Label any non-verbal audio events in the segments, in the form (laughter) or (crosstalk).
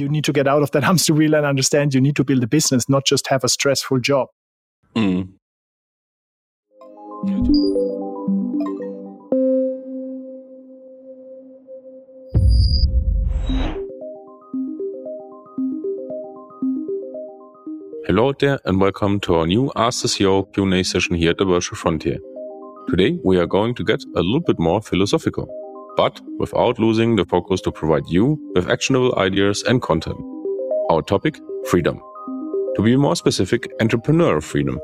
you need to get out of that (laughs) hamster wheel and understand you need to build a business, not just have a stressful job. Mm. Hello there and welcome to our new Ask the CEO Q&A session here at the Virtual Frontier. Today we are going to get a little bit more philosophical, but without losing the focus to provide you with actionable ideas and content. Our topic, freedom. To be more specific, entrepreneurial freedom.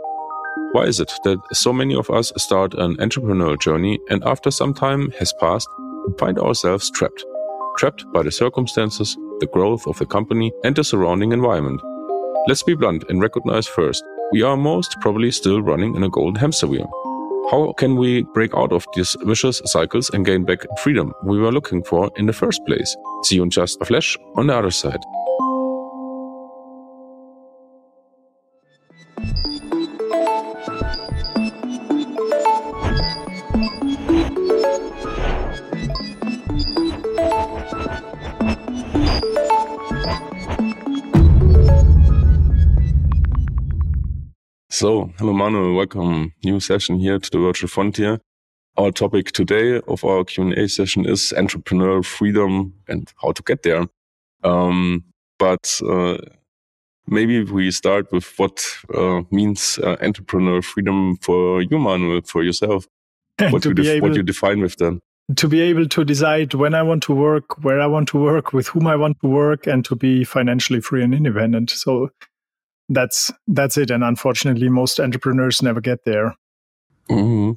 Why is it that so many of us start an entrepreneurial journey and after some time has passed, find ourselves trapped? Trapped by the circumstances, the growth of the company, and the surrounding environment. Let's be blunt and recognize first, we are most probably still running in a golden hamster wheel. How can we break out of these vicious cycles and gain back freedom we were looking for in the first place? See you in just a flash on the other side. So, hello Manuel, welcome. New session here to the Virtual Frontier. Our topic today of our Q&A session is entrepreneurial freedom and how to get there. Um, but uh, maybe we start with what uh, means uh, entrepreneurial freedom for you, Manuel, for yourself. (laughs) What, you, def- able, what you define with them to be able to decide when I want to work, where I want to work, with whom I want to work, and to be financially free and independent. So that's that's it. And unfortunately, most entrepreneurs never get there. Mm-hmm.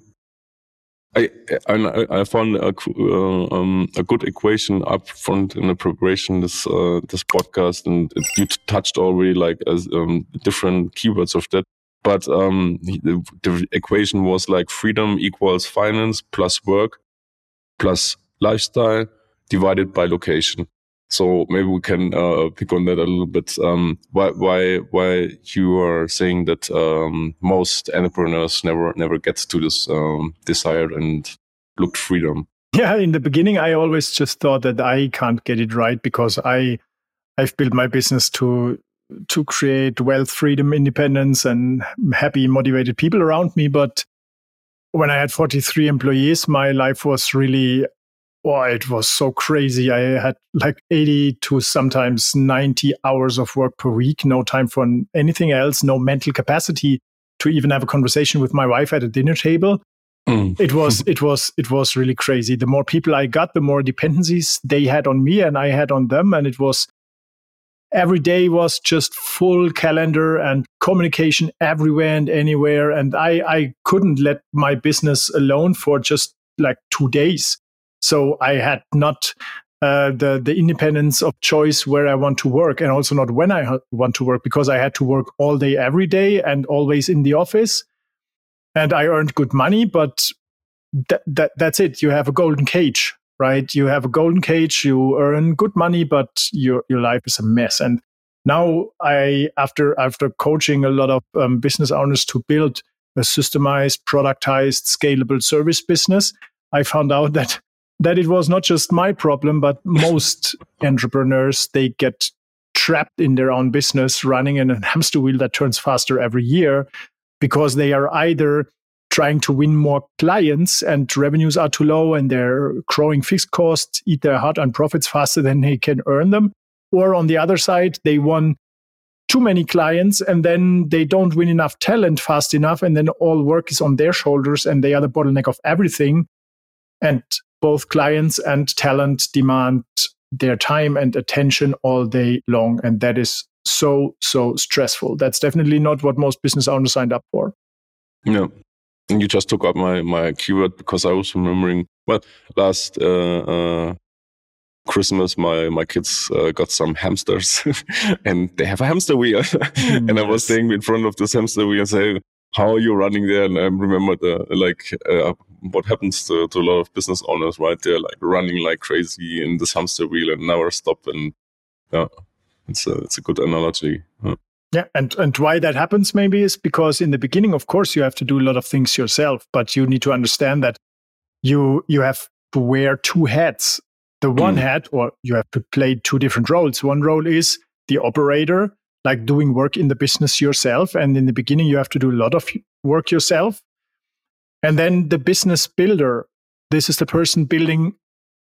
I, I, I found a, uh, um, a good equation up front in the preparation this uh, this podcast, and it, you touched already like as um, different keywords of that. But um, the, the equation was like freedom equals finance plus work plus lifestyle divided by location. So maybe we can uh, pick on that a little bit. Um, why why why you are saying that um, most entrepreneurs never never get to this um, desired and looked freedom? Yeah, in the beginning, I always just thought that I can't get it right because I I've built my business to to create wealth, freedom, independence, and happy, motivated people around me. But when I had 43 employees, my life was really oh, it was so crazy. I had like 80 to sometimes 90 hours of work per week, no time for anything else, no mental capacity to even have a conversation with my wife at a dinner table. Mm. It was (laughs) it was it was really crazy. The more people I got, the more dependencies they had on me and I had on them and it was every day was just full calendar and communication everywhere and anywhere and I I couldn't let my business alone for just like 2 days so I had not uh, the the independence of choice where I want to work, and also not when I want to work, because I had to work all day, every day, and always in the office. And I earned good money, but that, that that's it. You have a golden cage, right? You have a golden cage. You earn good money, but your your life is a mess. And now I, after after coaching a lot of um, business owners to build a systemized, productized, scalable service business, I found out (laughs) that that it was not just my problem, but (laughs) most entrepreneurs, they get trapped in their own business running in a hamster wheel that turns faster every year because they are either trying to win more clients and revenues are too low and they're growing fixed costs, eat their heart and profits faster than they can earn them. Or on the other side, they won too many clients and then they don't win enough talent fast enough. And then all work is on their shoulders and they are the bottleneck of everything. And both clients and talent demand their time and attention all day long. And that is so, so stressful. That's definitely not what most business owners signed up for. No. And you just took up my, my keyword because I was remembering, well, last uh, uh, Christmas, my, my kids uh, got some hamsters (laughs) and they have a hamster wheel. (laughs) and yes. I was staying in front of this hamster wheel and saying, how you're you running there? And I remember the, like uh, what happens to, to, a lot of business owners, right? They're like running like crazy in this hamster wheel and never stop. And yeah, it's a, it's a good analogy. Yeah. yeah. And, and why that happens maybe is because in the beginning, of course, you have to do a lot of things yourself, but you need to understand that you, you have to wear two hats the one mm. hat, or you have to play two different roles. One role is the operator, like doing work in the business yourself. And in the beginning, you have to do a lot of work yourself. And then the business builder, this is the person building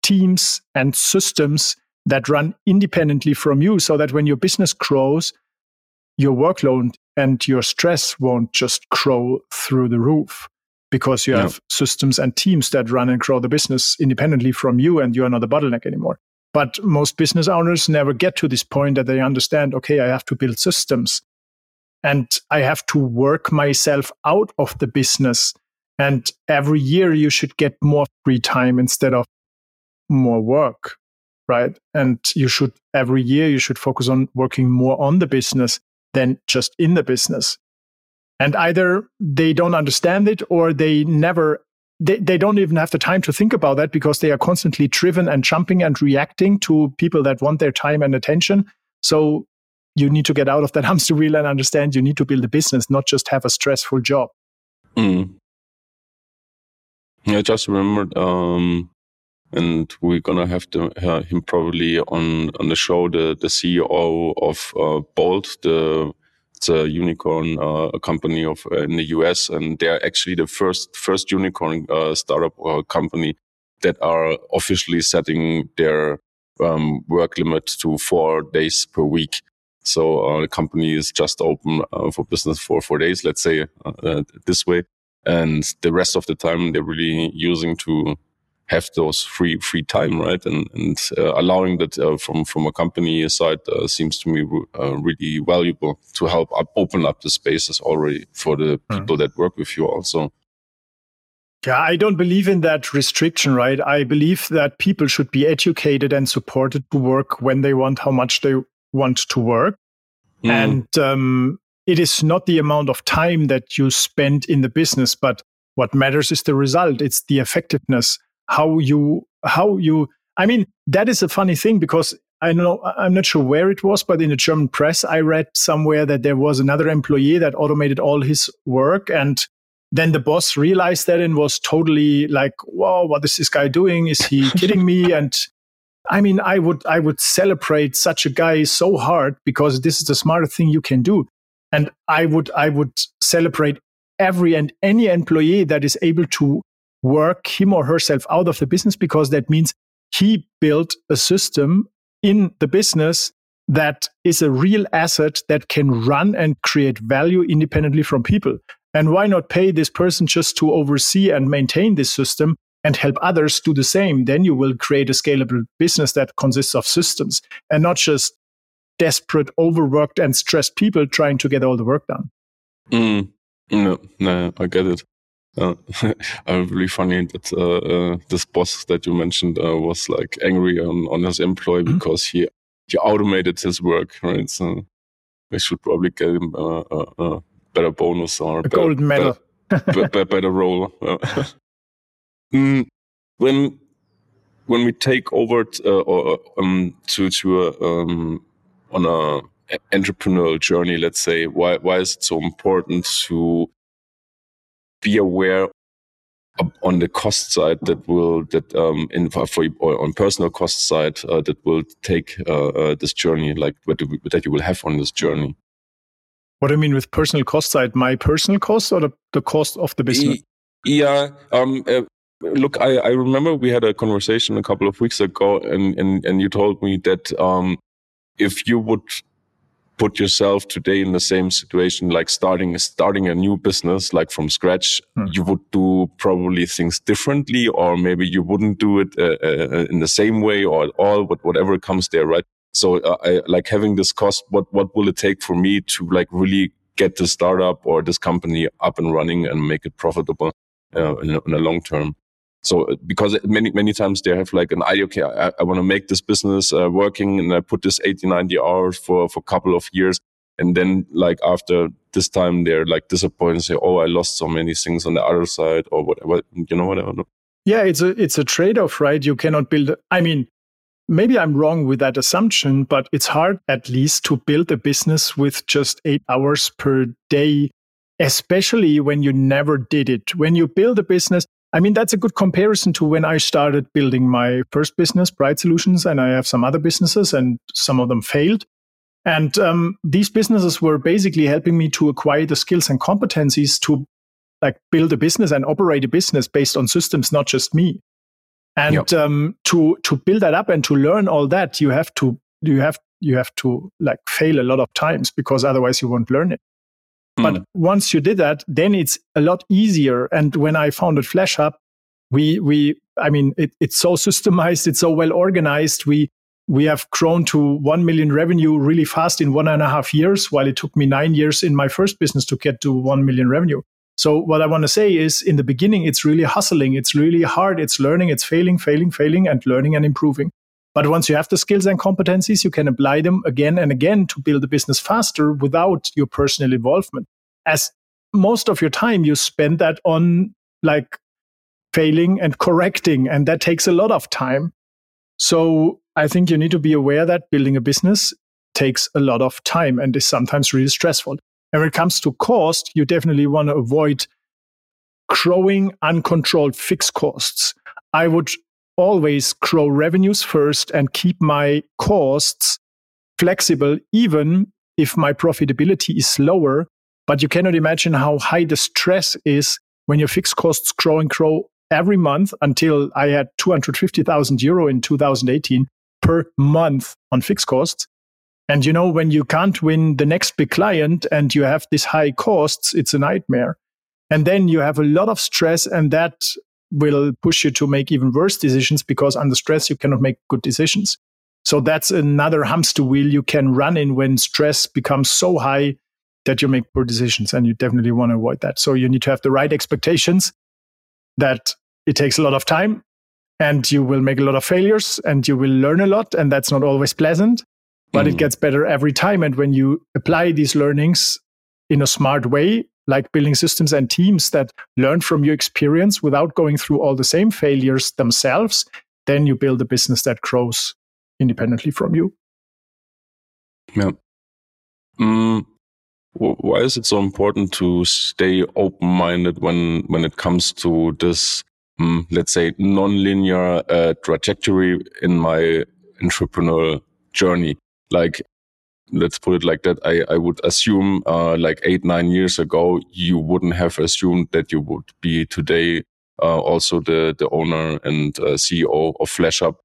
teams and systems that run independently from you so that when your business grows, your workload and your stress won't just grow through the roof because you have systems and teams that run and grow the business independently from you and you are not a bottleneck anymore. But most business owners never get to this point that they understand, okay, I have to build systems and I have to work myself out of the business. And every year you should get more free time instead of more work, right? And you should, every year, you should focus on working more on the business than just in the business. And either they don't understand it or they never they, they don't even have the time to think about that because they are constantly driven and jumping and reacting to people that want their time and attention. So you need to get out of that (laughs) hamster wheel and understand you need to build a business, not just have a stressful job. Mm. I just remembered, um, and we're gonna have to hear him probably on on the show. The the CEO of uh, Bolt, the it's a unicorn uh, company of uh, in the US, and they're actually the first first unicorn uh, startup uh, company that are officially setting their um, work limit to four days per week. So uh, the company is just open uh, for business for four days, let's say this way, and the rest of the time they're really using to have those free free time, right? And and uh, allowing that uh, from from a company side uh, seems to me uh, really valuable to help up, open up the spaces already for the hmm. people that work with you also. Yeah, I don't believe in that restriction, right? I believe that people should be educated and supported to work when they want, how much they want to work. Mm. And um, it is not the amount of time that you spend in the business, but what matters is the result. It's the effectiveness how you how you i mean that is a funny thing because i know i'm not sure where it was but in the german press i read somewhere that there was another employee that automated all his work. And then the boss realized that and was totally like wow what is this guy doing? Is he (laughs) kidding me? And i mean i would i would celebrate such a guy so hard because this is the smartest thing you can do. And i would i would celebrate every and any employee that is able to work him or herself out of the business because that means he built a system in the business that is a real asset that can run and create value independently from people. And why not pay this person just to oversee and maintain this system and help others do the same? Then you will create a scalable business that consists of systems and not just desperate, overworked, and stressed people trying to get all the work done. Mm. No, no, I get it. Uh, (laughs) uh, really funny that uh, uh, this boss that you mentioned uh, was like angry on, on his employee mm-hmm. because he he automated his work, right? So we should probably get him a, a, a better bonus or a better, gold medal, better, better, better role. (laughs) (laughs) mm, when when we take over t- uh, or, um, to to a, um, on a entrepreneurial journey, let's say, why why is it so important to be aware on the cost side that will that um in for, for on personal cost side uh, that will take uh, uh, this journey like what do we, that you will have on this journey. What do you mean with personal cost side my personal cost or the, the cost of the business? Yeah um uh, look I, I remember we had a conversation a couple of weeks ago and and, and you told me that um if you would put yourself today in the same situation, like starting starting a new business, like from scratch, hmm. you would do probably things differently, or maybe you wouldn't do it uh, uh, in the same way or at all. But whatever comes there, right? So, uh, I, like having this cost, what what will it take for me to like really get the startup or this company up and running and make it profitable uh, in, in the long term? So uh, because many, many times they have like an idea, okay, I, I want to make this business uh, working and I put this 80, 90 hours for, for a couple of years. And then like after this time, they're like disappointed and say, oh, I lost so many things on the other side or whatever, you know, whatever. Yeah, it's a, it's a trade-off, right? You cannot build, I mean, maybe I'm wrong with that assumption, but it's hard at least to build a business with just eight hours per day, especially when you never did it. When you build a business, I mean, that's a good comparison to when I started building my first business, Bright Solutions, and I have some other businesses, and some of them failed. And um, these businesses were basically helping me to acquire the skills and competencies to like build a business and operate a business based on systems, not just me. And yep. um, to to build that up and to learn all that, you have to you have you have to like fail a lot of times because otherwise you won't learn it. But hmm. once you did that, then it's a lot easier. And when I founded FlashHub, we we I mean it, it's so systemized, it's so well organized. We we have grown to 1 million revenue really fast in one and a half years, while it took me nine years in my first business to get to 1 million revenue. So what I want to say is in the beginning, it's really hustling. It's really hard. It's learning. It's failing, failing, failing and learning and improving. But once you have the skills and competencies, you can apply them again and again to build a business faster without your personal involvement. As most of your time you spend that on like failing and correcting. And that takes a lot of time. So I think you need to be aware that building a business takes a lot of time and is sometimes really stressful. And when it comes to cost, you definitely want to avoid growing uncontrolled fixed costs. I would always grow revenues first and keep my costs flexible, even if my profitability is lower. But you cannot imagine how high the stress is when your fixed costs grow and grow every month until I had 250,000 euro in 2018 per month on fixed costs. And you know, when you can't win the next big client and you have these high costs, it's a nightmare. And then you have a lot of stress and that will push you to make even worse decisions because under stress, you cannot make good decisions. So that's another hamster wheel you can run in when stress becomes so high that you make poor decisions. And you definitely want to avoid that. So you need to have the right expectations that it takes a lot of time and you will make a lot of failures and you will learn a lot. And that's not always pleasant, but mm. it gets better every time. And when you apply these learnings in a smart way, like building systems and teams that learn from your experience without going through all the same failures themselves, then you build a business that grows independently from you. Yeah. Mm, why is it so important to stay open-minded when when it comes to this um, let's say non-linear uh, trajectory in my entrepreneurial journey like let's put it like that i, I would assume uh, like eight nine years ago you wouldn't have assumed that you would be today uh, also the the owner and uh, ceo of FlashHub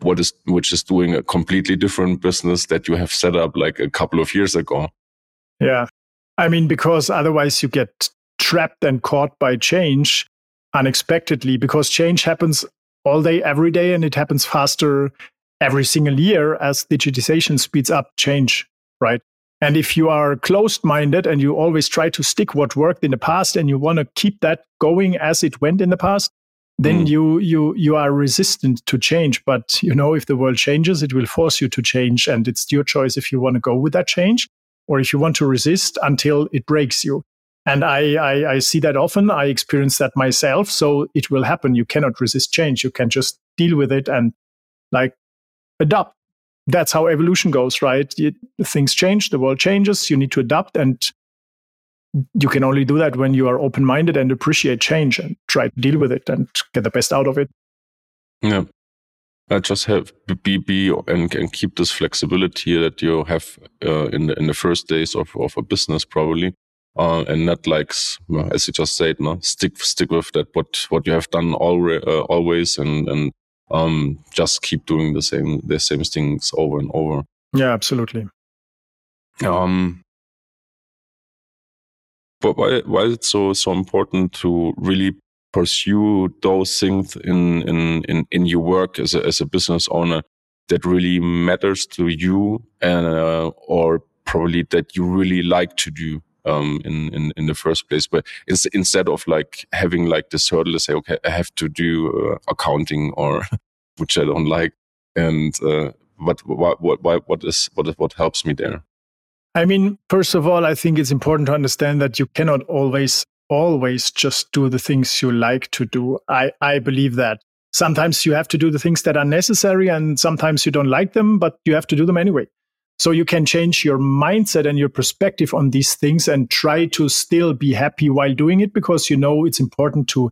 what is which is doing a completely different business that you have set up like a couple of years ago yeah. I mean, because otherwise you get trapped and caught by change unexpectedly because change happens all day, every day, and it happens faster every single year as digitization speeds up change, right? And if you are closed minded and you always try to stick what worked in the past and you want to keep that going as it went in the past, then mm. you you you are resistant to change. But you know, if the world changes, it will force you to change, and it's your choice if you want to go with that change or if you want to resist until it breaks you. And I, I, I, see that often. I experience that myself. So it will happen. You cannot resist change. You can just deal with it and like adapt. That's how evolution goes, right? things change, the world changes. You need to adapt. And you can only do that when you are open minded and appreciate change and try to deal with it and get the best out of it. Yeah. I just have be be and, and keep this flexibility that you have uh, in the in the first days of, of a business probably, uh, and not like as you just said, no, stick stick with that what what you have done already uh, always and and um just keep doing the same the same things over and over. Yeah, absolutely. Um, but why why is it so so important to really pursue those things in, in, in, in your work as a, as a business owner that really matters to you and, uh, or probably that you really like to do um, in, in, in the first place. But instead of like having like this hurdle to say, okay, I have to do uh, accounting or (laughs) which I don't like. And, uh, what, what, what, what is, what, what helps me there? I mean, first of all, I think it's important to understand that you cannot always always just do the things you like to do. I, I believe that. Sometimes you have to do the things that are necessary and sometimes you don't like them, but you have to do them anyway. So you can change your mindset and your perspective on these things and try to still be happy while doing it because you know it's important to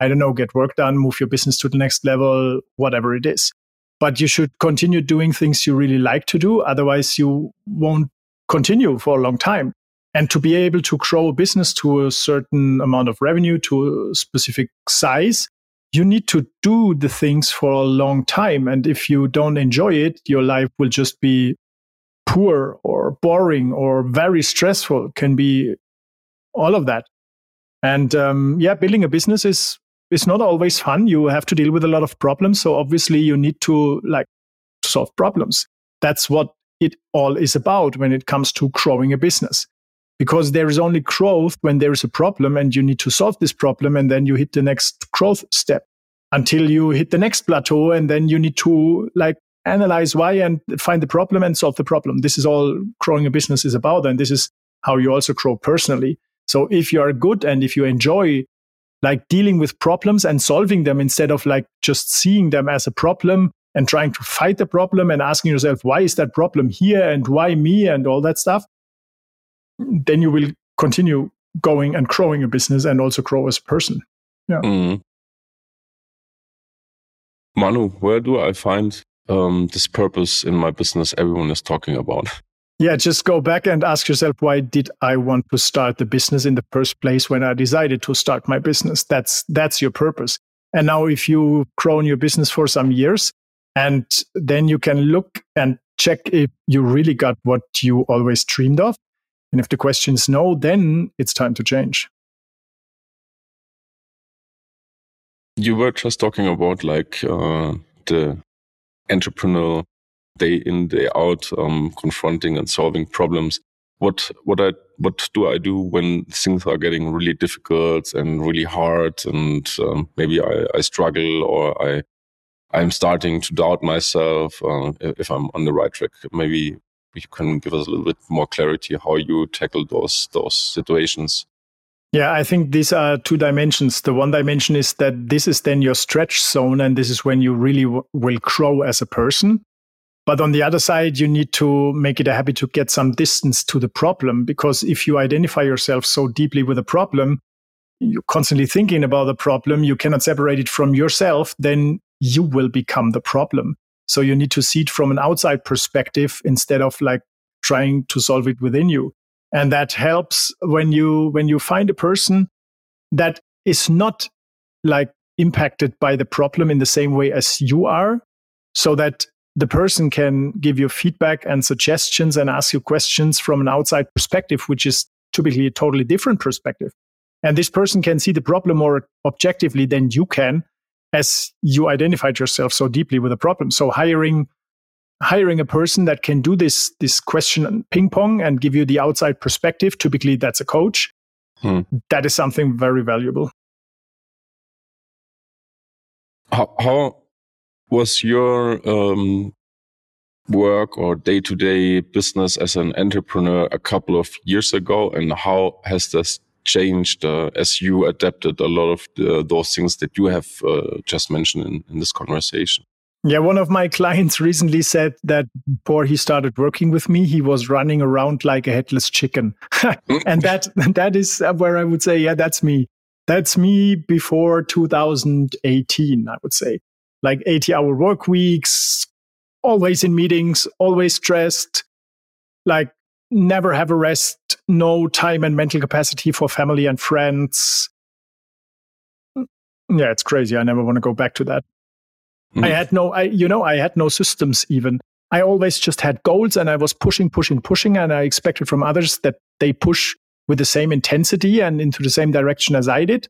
I don't know, get work done, move your business to the next level, whatever it is. But you should continue doing things you really like to do. Otherwise, you won't continue for a long time. And to be able to grow a business to a certain amount of revenue, to a specific size, you need to do the things for a long time. And if you don't enjoy it, your life will just be poor or boring or very stressful, can be all of that. And um, yeah, building a business is is not always fun. You have to deal with a lot of problems. So obviously you need to like solve problems. That's what it all is about when it comes to growing a business. Because there is only growth when there is a problem and you need to solve this problem and then you hit the next growth step until you hit the next plateau and then you need to like analyze why and find the problem and solve the problem. This is all growing a business is about and this is how you also grow personally. So if you are good and if you enjoy like dealing with problems and solving them instead of like just seeing them as a problem and trying to fight the problem and asking yourself, why is that problem here and why me and all that stuff, then you will continue going and growing a business and also grow as a person. Yeah. Mm. Manu, where do I find um, this purpose in my business everyone is talking about? Yeah, just go back and ask yourself, why did I want to start the business in the first place when I decided to start my business? That's, that's your purpose. And now if you've grown your business for some years and then you can look and check if you really got what you always dreamed of. And if the question is no, then it's time to change. You were just talking about like uh, the entrepreneur day in day out um, confronting and solving problems. What what i what do i do when things are getting really difficult and really hard and um, maybe I, I struggle or i i'm starting to doubt myself uh, if i'm on the right track? Maybe you can give us a little bit more clarity how you tackle those those situations yeah, I think these are two dimensions. The one dimension is that this is then your stretch zone, and this is when you really w- will grow as a person. But on the other side, you need to make it a habit to get some distance to the problem because if you identify yourself so deeply with a problem, you're constantly thinking about the problem, you cannot separate it from yourself, then you will become the problem. So you need to see it from an outside perspective instead of like trying to solve it within you. And that helps when you when you find a person that is not like impacted by the problem in the same way as you are so that the person can give you feedback and suggestions and ask you questions from an outside perspective, which is typically a totally different perspective. And this person can see the problem more objectively than you can as you identified yourself so deeply with the problem. So hiring hiring a person that can do this this question ping pong and give you the outside perspective, typically that's a coach. Hmm. That is something very valuable. How, how was your um, work or day to day business as an entrepreneur a couple of years ago? And how has this changed uh, as you adapted a lot of the, those things that you have uh, just mentioned in, in this conversation? Yeah, one of my (laughs) clients recently said that before he started working with me, he was running around like a headless chicken. (laughs) and that (laughs) that is where I would say, yeah, that's me. That's me before 2018, I would say like 80 hour work weeks, always in meetings, always stressed, like never have a rest, no time and mental capacity for family and friends. Mm, yeah, it's crazy. I never want to go back to that. Mm. I had no, I, you know, I had no systems even. I always just had goals and I was pushing, pushing, pushing. And I expected from others that they push with the same intensity and into the same direction as I did.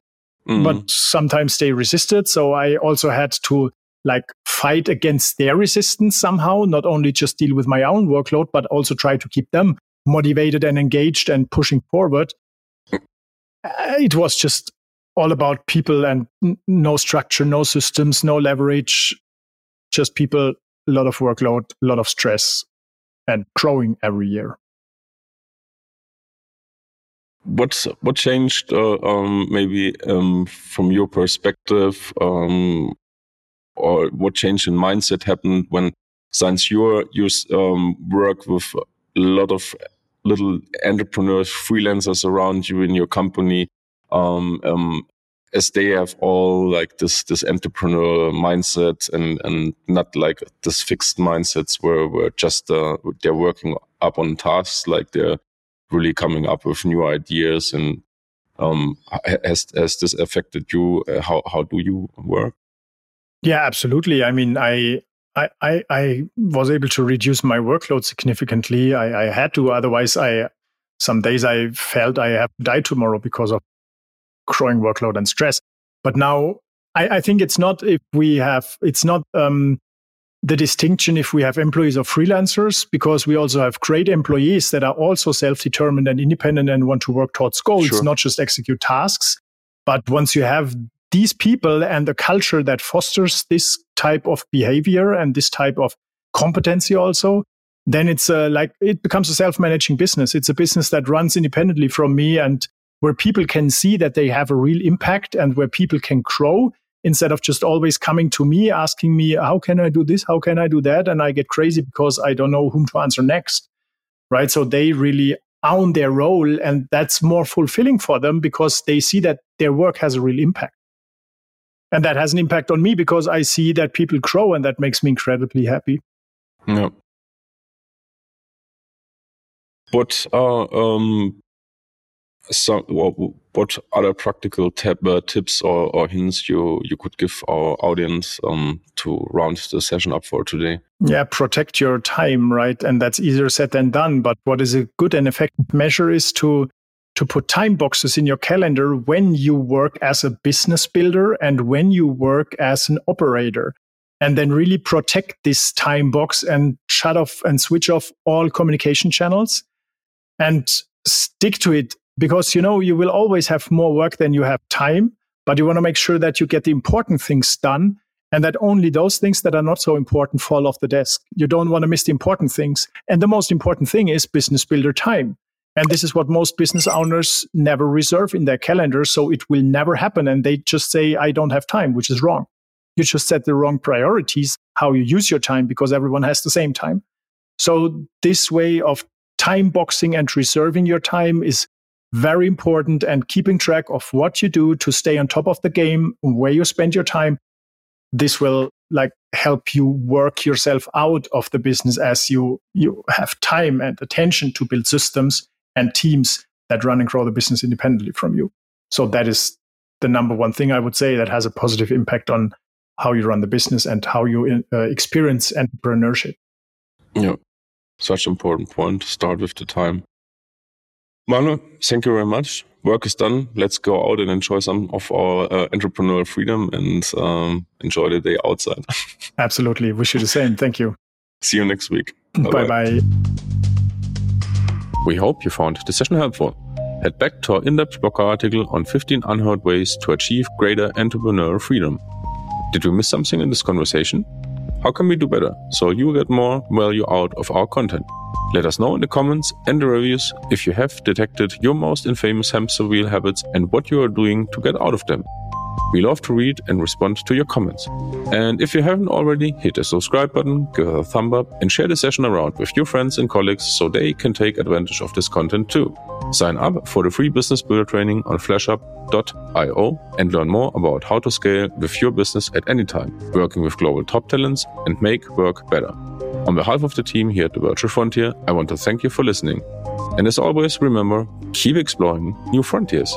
Mm. But sometimes they resisted. So I also had to like fight against their resistance somehow, not only just deal with my own workload, but also try to keep them motivated and engaged and pushing forward. Uh, it was just all about people and no structure, no systems, no leverage, just people, a lot of workload, a lot of stress, and growing every year. What what changed? Uh, um, maybe um, from your perspective, um, or what change in mindset happened when since you you um, work with a lot of little entrepreneurs, freelancers around you in your company, um, um, as they have all like this this entrepreneurial mindset and and not like this fixed mindsets where where just uh, they're working up on tasks like they're really coming up with new ideas and um, has has this affected you? Uh, how how do you work? Yeah absolutely. I mean i I, I, was able to reduce my workload significantly. I, I had to, otherwise, I some days I felt I have to die tomorrow because of growing workload and stress. But now I, I think it's not if we have, it's not um, the distinction if we have employees or freelancers, because we also have great employees that are also self determined and independent and want to work towards goals, sure. not just execute tasks. But once you have these people and the culture that fosters this type of behavior and this type of competency also, then it's uh, like it becomes a self managing business. It's a business that runs independently from me and where people can see that they have a real impact and where people can grow instead of just always coming to me asking me how can i do this? How can i do that? And i get crazy because i don't know whom to answer next right? So they really own their role and that's more fulfilling for them because they see that their work has a real impact. And that has an impact on me because i see that people grow and that makes me incredibly happy. Yeah. What are um, some what other practical tab, uh, tips or, or, hints you you could give our audience um, to round the session up for today? Yeah, protect your time, right? And that's easier said than done. But what is a good and effective measure is to to put time boxes in your calendar when you work as a business builder and when you work as an operator. And then really protect this time box and shut off and switch off all communication channels and stick to it because you know you will always have more work than you have time but you want to make sure that you get the important things done and that only those things that are not so important fall off the desk. You don't want to miss the important things and the most important thing is business builder time. And this is what most business owners never reserve in their calendar so it will never happen and they just say i don't have time which is wrong. You just set the wrong priorities how you use your time because everyone has the same time. So this way of time boxing and reserving your time is very important and keeping track of what you do to stay on top of the game, where you spend your time. This will like help you work yourself out of the business as you you have time and attention to build systems and teams that run and grow the business independently from you. So that is the number one thing I would say that has a positive impact on how you run the business and how you uh, experience entrepreneurship. Yeah, such an important point. Start with the time. Manu, thank you very much. Work is done. Let's go out and enjoy some of our uh, entrepreneurial freedom and um, enjoy the day outside. (laughs) Absolutely. Wish you the same. Thank you. See you next week. Bye bye. We hope you found the session helpful. Head back to our in depth blog article on 15 unheard ways to achieve greater entrepreneurial freedom. Did we miss something in this conversation? How can we do better so you get more value out of our content? Let us know in the comments and the reviews if you have detected your most infamous hamster wheel habits and what you are doing to get out of them. We love to read and respond to your comments. And if you haven't already, hit the subscribe button, give a thumb up, and share the session around with your friends and colleagues so they can take advantage of this content too. Sign up for the free business builder training on flashhub.io and learn more about how to scale with your business at any time, working with global top talents and make work better. On behalf of the team here at the Virtual Frontier, I want to thank you for listening. And as always, remember, keep exploring new frontiers.